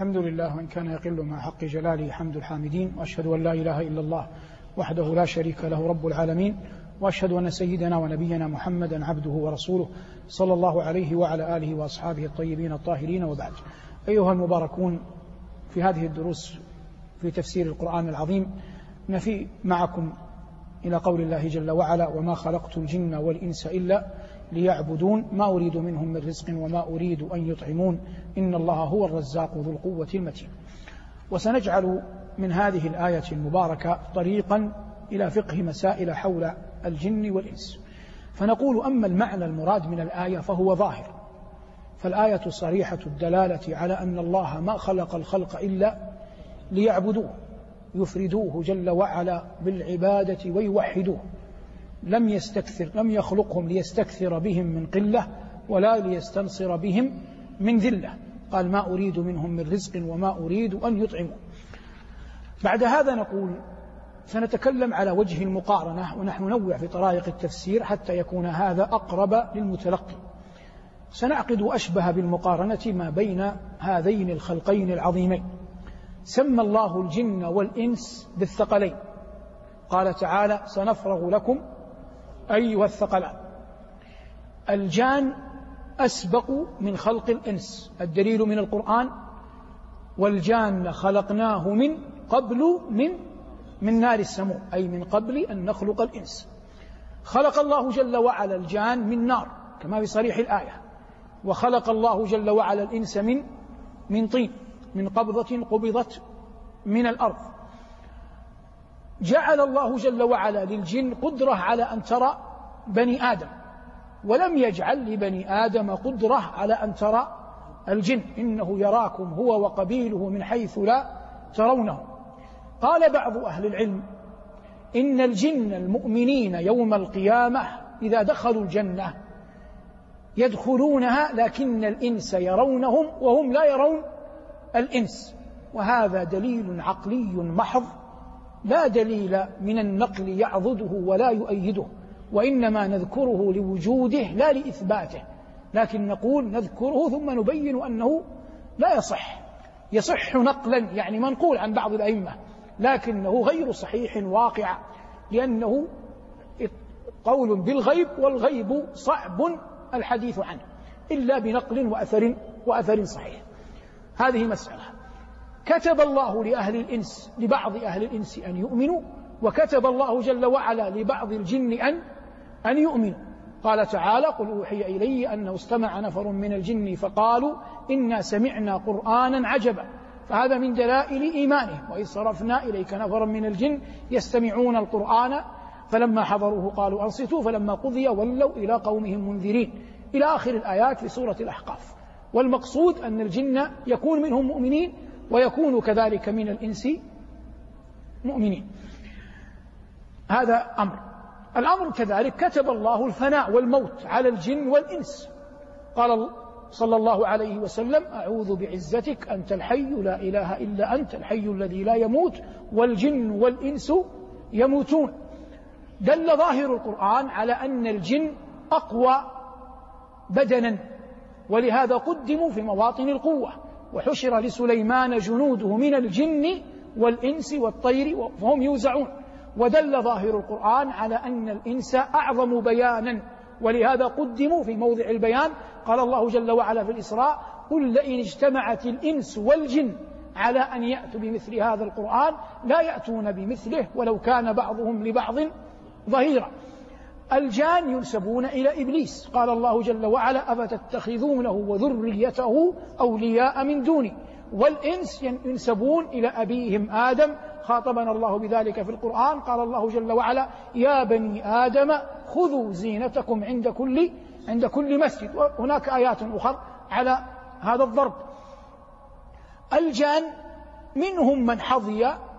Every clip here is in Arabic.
الحمد لله وإن كان يقل مع حق جلاله حمد الحامدين وأشهد أن لا إله إلا الله وحده لا شريك له رب العالمين وأشهد أن سيدنا ونبينا محمدا عبده ورسوله صلى الله عليه وعلى آله وأصحابه الطيبين الطاهرين وبعد. أيها المباركون في هذه الدروس في تفسير القرآن العظيم نفي معكم إلى قول الله جل وعلا وما خلقت الجن والإنس إلا ليعبدون ما أريد منهم من رزق وما أريد أن يطعمون. إن الله هو الرزاق ذو القوة المتين. وسنجعل من هذه الآية المباركة طريقا إلى فقه مسائل حول الجن والإنس. فنقول أما المعنى المراد من الآية فهو ظاهر. فالآية صريحة الدلالة على أن الله ما خلق الخلق إلا ليعبدوه يفردوه جل وعلا بالعبادة ويوحدوه. لم يستكثر لم يخلقهم ليستكثر بهم من قلة ولا ليستنصر بهم من ذلة. قال ما أريد منهم من رزق وما أريد أن يطعموا. بعد هذا نقول سنتكلم على وجه المقارنة ونحن ننوع في طرائق التفسير حتى يكون هذا أقرب للمتلقي. سنعقد أشبه بالمقارنة ما بين هذين الخلقين العظيمين. سمى الله الجن والإنس بالثقلين. قال تعالى سنفرغ لكم أيها الثقلان الجان أسبق من خلق الإنس الدليل من القرآن والجان خلقناه من قبل من من نار السموم أي من قبل أن نخلق الإنس. خلق الله جل وعلا الجان من نار كما في صريح الآية. وخلق الله جل وعلا الإنس من من طين من قبضة قبضت من الأرض. جعل الله جل وعلا للجن قدرة على أن ترى بني آدم ولم يجعل لبني آدم قدرة على أن ترى الجن. إنه يراكم هو وقبيله من حيث لا ترونه قال بعض أهل العلم إن الجن المؤمنين يوم القيامة إذا دخلوا الجنة يدخلونها لكن الإنس يرونهم وهم لا يرون الإنس. وهذا دليل عقلي محض لا دليل من النقل يعضده ولا يؤيده وإنما نذكره لوجوده لا لإثباته لكن نقول نذكره ثم نبين أنه لا يصح يصح نقلا يعني منقول عن بعض الأئمة لكنه غير صحيح واقع لأنه قول بالغيب والغيب صعب الحديث عنه إلا بنقل وأثر وأثر صحيح. هذه مسألة. كتب الله لأهل الإنس لبعض أهل الإنس أن يؤمنوا وكتب الله جل وعلا لبعض الجن أن أن يؤمنوا. قال تعالى قل أوحي إلي أنه استمع نفر من الجن فقالوا إنا سمعنا قرآنا عجبا فهذا من دلائل إيمانه وإذ صرفنا إليك نفرا من الجن يستمعون القرآن فلما حضروه قالوا أنصتوا فلما قضي ولوا إلى قومهم منذرين. إلى آخر الآيات في سورة الأحقاف. والمقصود أن الجن يكون منهم مؤمنين ويكون كذلك من الإنس مؤمنين. هذا أمر. الأمر كذلك كتب الله الفناء والموت على الجن والإنس. قال صلى الله عليه وسلم أعوذ بعزتك أنت الحي لا إله إلا أنت الحي الذي لا يموت والجن والإنس يموتون. دل ظاهر القرآن على أن الجن أقوى بدنا ولهذا قدموا في مواطن القوة. وحشر لسليمان جنوده من الجن والإنس والطير فهم يوزعون. ودل ظاهر القرآن على أن الإنس أعظم بيانا. ولهذا قدموا في موضع البيان قال الله جل وعلا في الإسراء قل لئن اجتمعت الإنس والجن على أن يأتوا بمثل هذا القرآن لا يأتون بمثله ولو كان بعضهم لبعض ظهيرا. الجان ينسبون إلى إبليس. قال الله جل وعلا أفتتخذونه وذريته أولياء من دوني. والإنس ينسبون إلى أبيهم آدم. خاطبنا الله بذلك في القرآن. قال الله جل وعلا يا بني آدم خذوا زينتكم عند كل عند كل مسجد. وهناك آيات أخرى على هذا الضرب. الجان منهم من حظي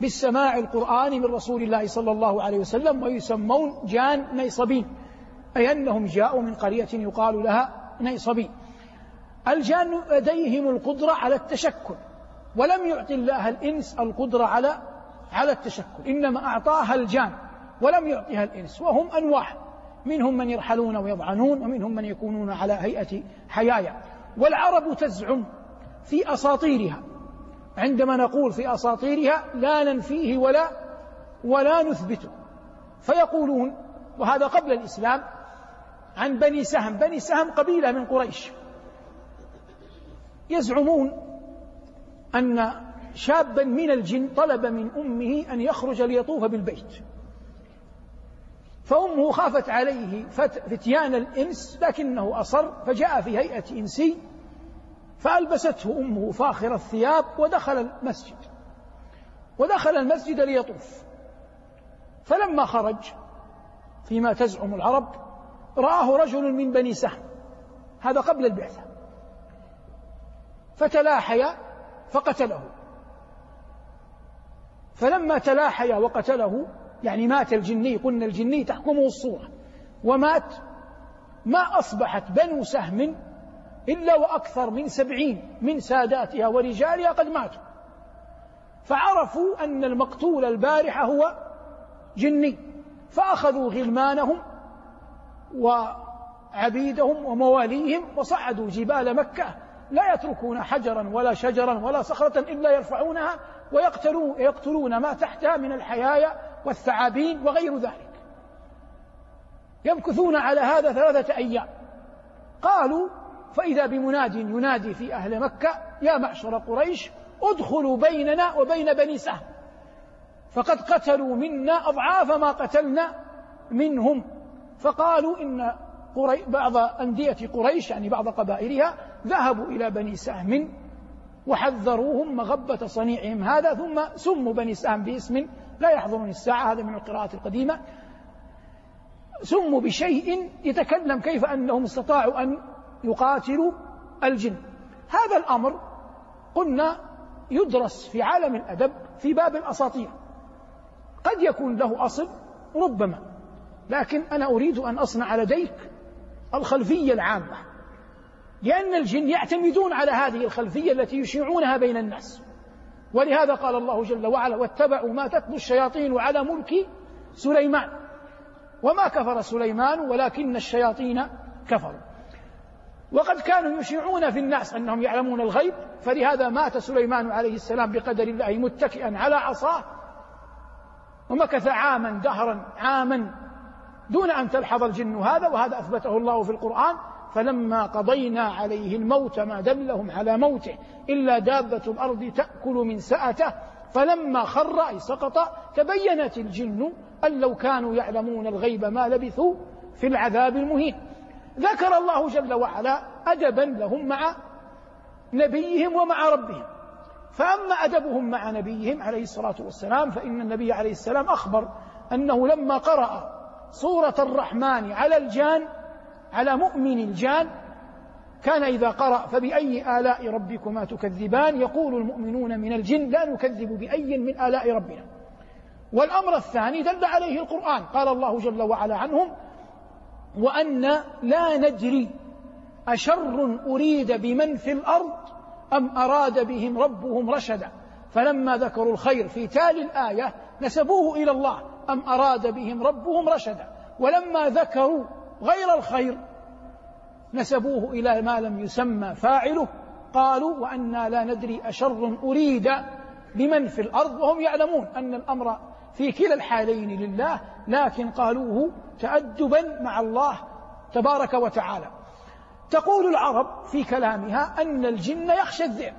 بالسماع القرآن من رسول الله صلى الله عليه وسلم ويسمون جان نيصبين أي أنهم جاءوا من قرية يقال لها نيصبين. الجان لديهم القدرة على التشكل ولم يعطي الله الإنس القدرة على على التشكل إنما أعطاها الجان ولم يعطها الإنس وهم أنواع منهم من يرحلون ويضعنون ومنهم من يكونون على هيئة حيايا والعرب تزعم في أساطيرها. عندما نقول في أساطيرها لا ننفيه ولا ولا نثبته. فيقولون وهذا قبل الإسلام عن بني سهم. بني سهم قبيلة من قريش. يزعمون أن شابا من الجن طلب من أمه أن يخرج ليطوف بالبيت. فأمه خافت عليه فتيان الإنس لكنه أصر فجاء في هيئة إنسي فألبسته أمه فاخر الثياب ودخل المسجد. ودخل المسجد ليطوف. فلما خرج فيما تزعم العرب رآه رجل من بني سهم. هذا قبل البعثة. فتلاحي فقتله. فلما تلاحي وقتله يعني مات الجني قلنا الجني تحكمه الصورة. ومات ما أصبحت بنو سهم إلا وأكثر من سبعين من ساداتها ورجالها قد ماتوا. فعرفوا أن المقتول البارحة هو جني فأخذوا غلمانهم وعبيدهم ومواليهم وصعدوا جبال مكة. لا يتركون حجرا ولا شجرا ولا صخرة إلا يرفعونها ويقتلون يقتلون ما تحتها من الحيايا والثعابين وغير ذلك. يمكثون على هذا ثلاثة أيام. قالوا فإذا بمناد ينادي في أهل مكة يا معشر قريش ادخلوا بيننا وبين بني سهم. فقد قتلوا منا أضعاف ما قتلنا منهم. فقالوا إن بعض أندية قريش يعني بعض قبائلها ذهبوا إلى بني سهم وحذروهم مغبة صنيعهم هذا ثم سموا بني سهم باسم لا يحضرني الساعة هذا من القراءات القديمة. سموا بشيء يتكلم كيف أنهم استطاعوا أن يقاتلوا الجن. هذا الأمر قلنا يدرس في عالم الأدب في باب الأساطير. قد يكون له أصل ربما لكن أنا أريد أن أصنع لديك الخلفية العامة لأن الجن يعتمدون على هذه الخلفية التي يشيعونها بين الناس. ولهذا قال الله جل وعلا واتبعوا ما تتلو الشياطين على ملك سليمان. وما كفر سليمان ولكن الشياطين كفروا. وقد كانوا يشيعون في الناس أنهم يعلمون الغيب فلهذا مات سليمان عليه السلام بقدر الله متكئا على عصاه. ومكث عاما دهرا عاما دون أن تلحظ الجن هذا وهذا أثبته الله في القرآن. فلما قضينا عليه الموت ما دلهم على موته إلا دابة الأرض تأكل من سأته. فلما خر أي سقط تبينت الجن أن لو كانوا يعلمون الغيب ما لبثوا في العذاب المهين. ذكر الله جل وعلا أدبا لهم مع نبيهم ومع ربهم. فأما أدبهم مع نبيهم عليه الصلاة والسلام فإن النبي عليه السلام أخبر أنه لما قرأ سورة الرحمن على الجان على مؤمن الجان كان إذا قرأ فبأي آلاء ربكما تكذبان؟ يقول المؤمنون من الجن لا نكذب بأي من آلاء ربنا. والأمر الثاني دل عليه القرآن. قال الله جل وعلا عنهم وأن لا ندري أشر أريد بمن في الأرض أم أراد بهم ربهم رشدا. فلما ذكروا الخير في تالي الآية نسبوه إلى الله أم أراد بهم ربهم رشدا. ولما ذكروا غير الخير نسبوه إلى ما لم يسمى فاعله. قالوا وأنا لا ندري أشر أريد بمن في الأرض. وهم يعلمون أن الأمر في كلا الحالين لله لكن قالوه تأدبا مع الله تبارك وتعالى. تقول العرب في كلامها أن الجن يخشى الذئب.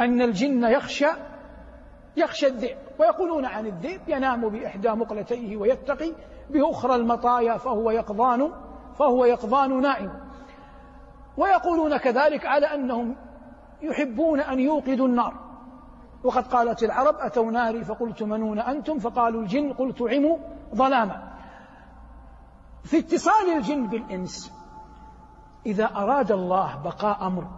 أن الجن يخشى يخشى الذئب. ويقولون عن الذئب ينام بإحدى مقلتيه ويتقي بأخرى المطايا فهو يقظان فهو يقظان نائم. ويقولون كذلك على أنهم يحبون أن يوقدوا النار. وقد قالت العرب أتوا ناري فقلت منون أنتم؟ فقالوا الجن. قلت عموا. ظلاما. في اتصال الجن بالإنس إذا أراد الله بقاء أمر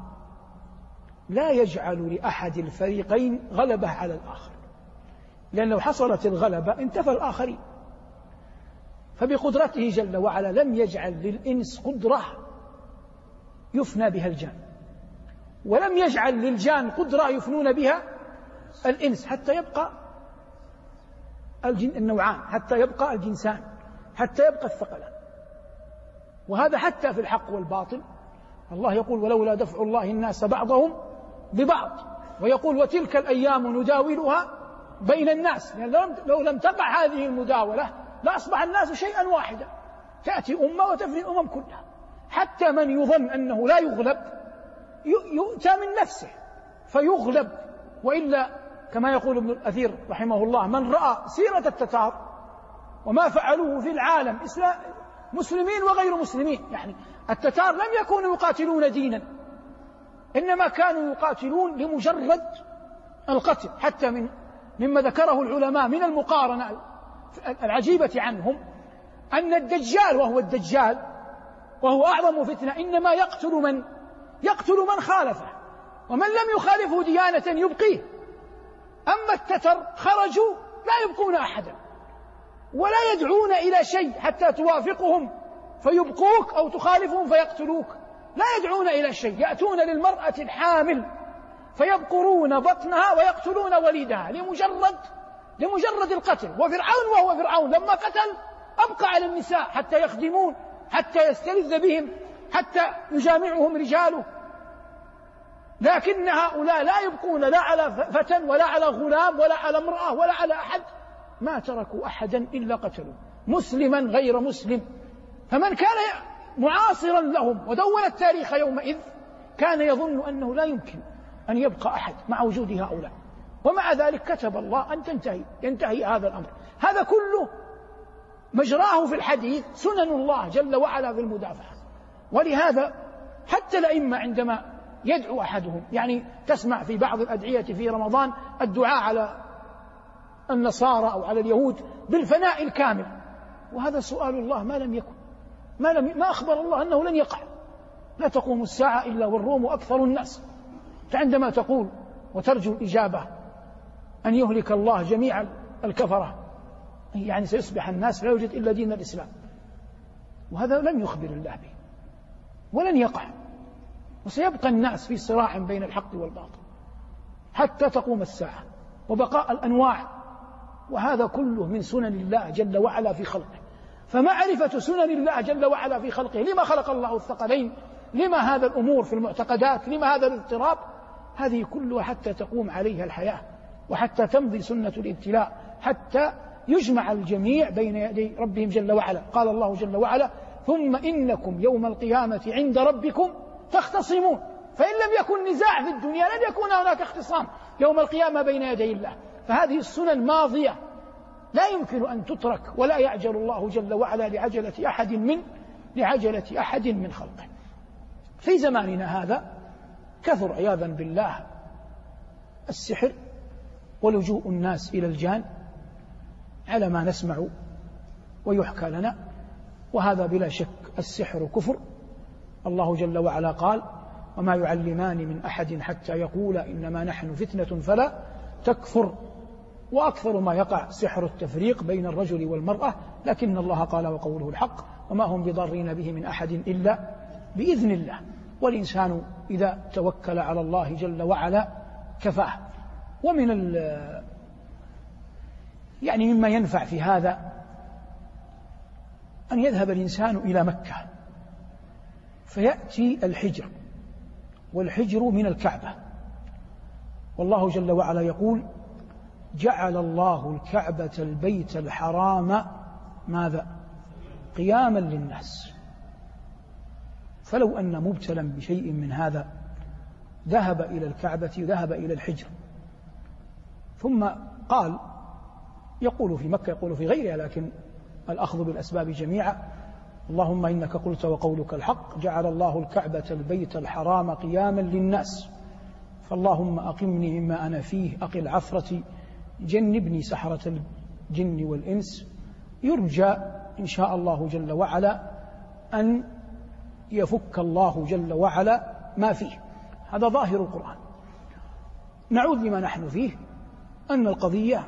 لا يجعل لأحد الفريقين غلبة على الآخر. لأن لو حصلت الغلبة انتفى الآخرين. فبقدرته جل وعلا لم يجعل للإنس قدرة يفنى بها الجان. ولم يجعل للجان قدرة يفنون بها الإنس حتى يبقى الجن النوعان حتى يبقى الجنسان حتى يبقى الثقلان. وهذا حتى في الحق والباطل. الله يقول ولولا دفع الله الناس بعضهم ببعض ويقول وتلك الأيام نداولها بين الناس يعني لو لم تقع هذه المداولة لأصبح الناس شيئا واحدا. تأتي أمة وتفني الأمم كلها. حتى من يظن أنه لا يغلب يؤتى من نفسه فيغلب. وإلا كما يقول ابن الأثير رحمه الله من رأى سيرة التتار وما فعلوه في العالم إسلام مسلمين وغير مسلمين. يعني التتار لم يكونوا يقاتلون دينا إنما كانوا يقاتلون لمجرد القتل حتى من مما ذكره العلماء من المقارنة العجيبة عنهم أن الدجال وهو الدجال وهو أعظم فتنة إنما يقتل من يقتل من خالفه ومن لم يخالفه ديانة يبقيه. أما التتر خرجوا لا يبقون أحدا ولا يدعون إلى شيء حتى توافقهم فيبقوك أو تخالفهم فيقتلوك. لا يدعون إلى شيء يأتون للمرأة الحامل فيبقرون بطنها ويقتلون وليدها لمجرد لمجرد القتل. وفرعون وهو فرعون لما قتل أبقى على النساء حتى يخدمون حتى يستلذ بهم حتى يجامعهم رجاله. لكن هؤلاء لا يبقون لا على فتى ولا على غلام ولا على امرأة ولا على أحد. ما تركوا أحدا إلا قتلوا. مسلما غير مسلم. فمن كان معاصرا لهم ودون التاريخ يومئذ كان يظن أنه لا يمكن أن يبقى أحد مع وجود هؤلاء. ومع ذلك كتب الله أن تنتهي ينتهي هذا الأمر. هذا كله مجراه في الحديث سنن الله جل وعلا في المدافعة ولهذا حتى الأئمة عندما يدعو أحدهم. يعني تسمع في بعض الأدعية في رمضان الدعاء على النصارى أو على اليهود بالفناء الكامل. وهذا سؤال الله ما لم يكن. ما, لم ما أخبر الله أنه لن يقع. لا تقوم الساعة إلا والروم أكثر الناس. فعندما تقول وترجو الإجابة أن يهلك الله جميع الكفرة يعني سيصبح الناس لا يوجد إلا دين الإسلام. وهذا لم يخبر الله به. ولن يقع. وسيبقى الناس في صراع بين الحق والباطل حتى تقوم الساعة وبقاء الأنواع. وهذا كله من سنن الله جل وعلا في خلقه. فمعرفة سنن الله جل وعلا في خلقه لما خلق الله الثقلين؟ لما هذا الأمور في المعتقدات؟ لما هذا الاضطراب؟ هذه كلها حتى تقوم عليها الحياة وحتى تمضي سنة الابتلاء حتى يجمع الجميع بين يدي ربهم جل وعلا. قال الله جل وعلا ثم إنكم يوم القيامة عند ربكم تختصمون فإن لم يكن نزاع في الدنيا لن يكون هناك اختصام يوم القيامة بين يدي الله. فهذه السنن ماضية. لا يمكن أن تترك ولا يعجل الله جل وعلا لعجلة أحد من لعجلة أحد من خلقه. في زماننا هذا كثر عياذا بالله السحر ولجوء الناس إلى الجان على ما نسمع ويحكى لنا. وهذا بلا شك السحر كفر. الله جل وعلا قال وما يعلمان من أحد حتى يقولا إنما نحن فتنة فلا تكفر وأكثر ما يقع سحر التفريق بين الرجل والمرأة لكن الله قال وقوله الحق وما هم بضارين به من أحد إلا بإذن الله. والإنسان إذا توكل على الله جل وعلا كفاه. ومن يعني مما ينفع في هذا أن يذهب الإنسان إلى مكة. فيأتي الحجر والحجر من الكعبة. والله جل وعلا يقول جعل الله الكعبة البيت الحرام ماذا؟ قياما للناس. فلو أن مبتلا بشيء من هذا ذهب إلى الكعبة ذهب إلى الحجر. ثم قال يقول في مكة يقول في غيرها لكن الأخذ بالأسباب جميعا اللهم إنك قلت وقولك الحق جعل الله الكعبة البيت الحرام قياما للناس. فاللهم أقمني مما أنا فيه أقل عثرتي جنبني سحرة الجن والإنس. يرجى إن شاء الله جل وعلا أن يفك الله جل وعلا ما فيه. هذا ظاهر القرآن. نعود لما نحن فيه أن القضية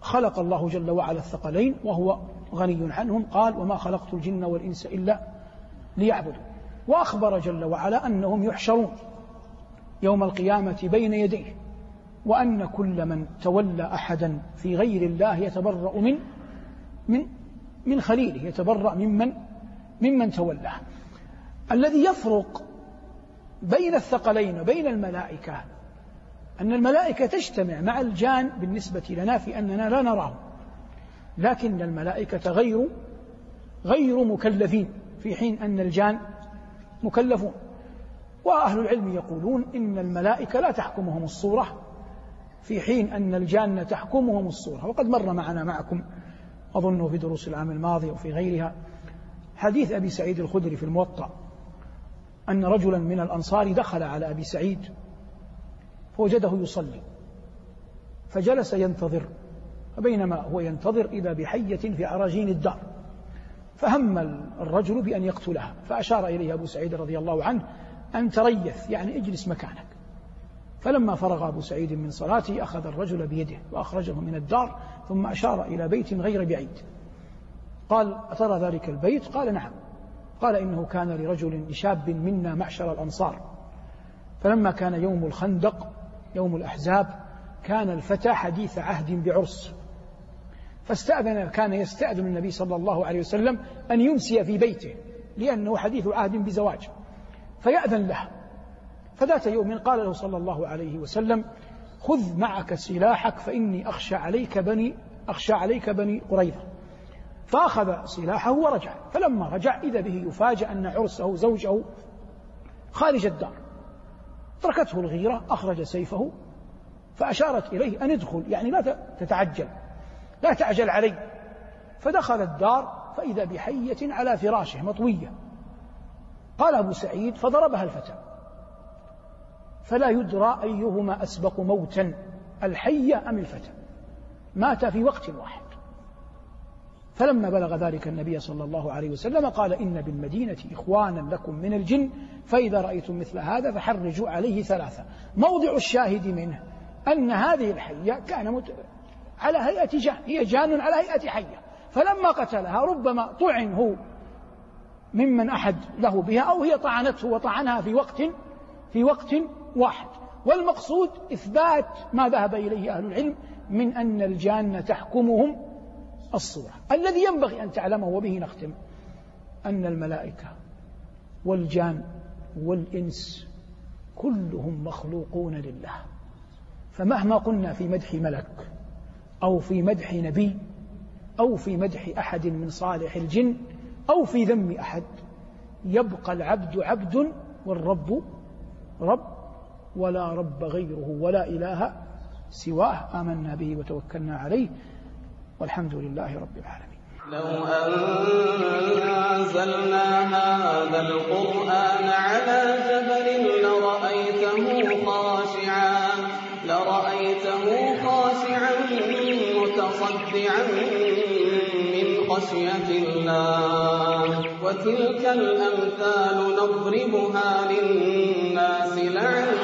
خلق الله جل وعلا الثقلين وهو غني عنهم قال وما خلقت الجن والإنس إلا ليعبدوا وأخبر جل وعلا أنهم يحشرون يوم القيامة بين يديه وأن كل من تولى أحدا في غير الله يتبرأ من من من خليله يتبرأ ممن ممن تولاه الذي يفرق بين الثقلين بين الملائكة أن الملائكة تجتمع مع الجان بالنسبة لنا في أننا لا نراهم. لكن الملائكة غير غير مكلفين في حين أن الجان مكلفون. وأهل العلم يقولون إن الملائكة لا تحكمهم الصورة في حين أن الجان تحكمهم الصورة. وقد مر معنا معكم أظن في دروس العام الماضي وفي غيرها حديث أبي سعيد الخدري في الموطأ أن رجلا من الأنصار دخل على أبي سعيد فوجده يصلي فجلس ينتظر. فبينما هو ينتظر إذا بحية في أراجين الدار فهم الرجل بأن يقتلها فأشار إليه أبو سعيد رضي الله عنه أن تريث يعني اجلس مكانك. فلما فرغ أبو سعيد من صلاته أخذ الرجل بيده وأخرجه من الدار ثم أشار إلى بيت غير بعيد. قال أترى ذلك البيت؟ قال نعم. قال إنه كان لرجل لشاب منا معشر الأنصار. فلما كان يوم الخندق يوم الأحزاب كان الفتى حديث عهد بعرس. فاستأذن كان يستأذن النبي صلى الله عليه وسلم أن يمسي في بيته لأنه حديث عهد بزواج. فيأذن له. فذات يوم قال له صلى الله عليه وسلم خذ معك سلاحك فإني أخشى عليك بني أخشى عليك بني قريظة. فأخذ سلاحه ورجع. فلما رجع إذا به يفاجأ أن عرسه زوجه خارج الدار. تركته الغيرة أخرج سيفه فأشارت إليه أن ادخل يعني لا تتعجل. لا تعجل علي. فدخل الدار فإذا بحية على فراشه مطوية. قال أبو سعيد فضربها الفتى. فلا يدرى أيهما أسبق موتا الحية أم الفتى. مات في وقت واحد. فلما بلغ ذلك النبي صلى الله عليه وسلم قال إن بالمدينة إخوانا لكم من الجن فإذا رأيتم مثل هذا فحرجوا عليه ثلاثة. موضع الشاهد منه أن هذه الحية كان. على هيئة جان هي جان على هيئة حية. فلما قتلها ربما طعن هو ممن أحد له بها أو هي طعنته وطعنها في وقت في وقت واحد. والمقصود إثبات ما ذهب إليه أهل العلم من أن الجان تحكمهم الصورة. الذي ينبغي أن تعلمه وبه نختم أن الملائكة والجان والإنس كلهم مخلوقون لله. فمهما قلنا في مدح ملك أو في مدح نبي أو في مدح أحد من صالح الجن أو في ذم أحد. يبقى العبد عبد والرب رب ولا رب غيره ولا إله سواه. آمنا به وتوكلنا عليه. والحمد لله رب العالمين. لو أنزلنا هذا القرآن على جبل مُصَدِّعًا مِّنْ خَشْيَةِ اللَّهِ ۖ. وَتِلْكَ الْأَمْثَالُ نَضْرِبُهَا لِلنَّاسِ لَعَلَّهُمْ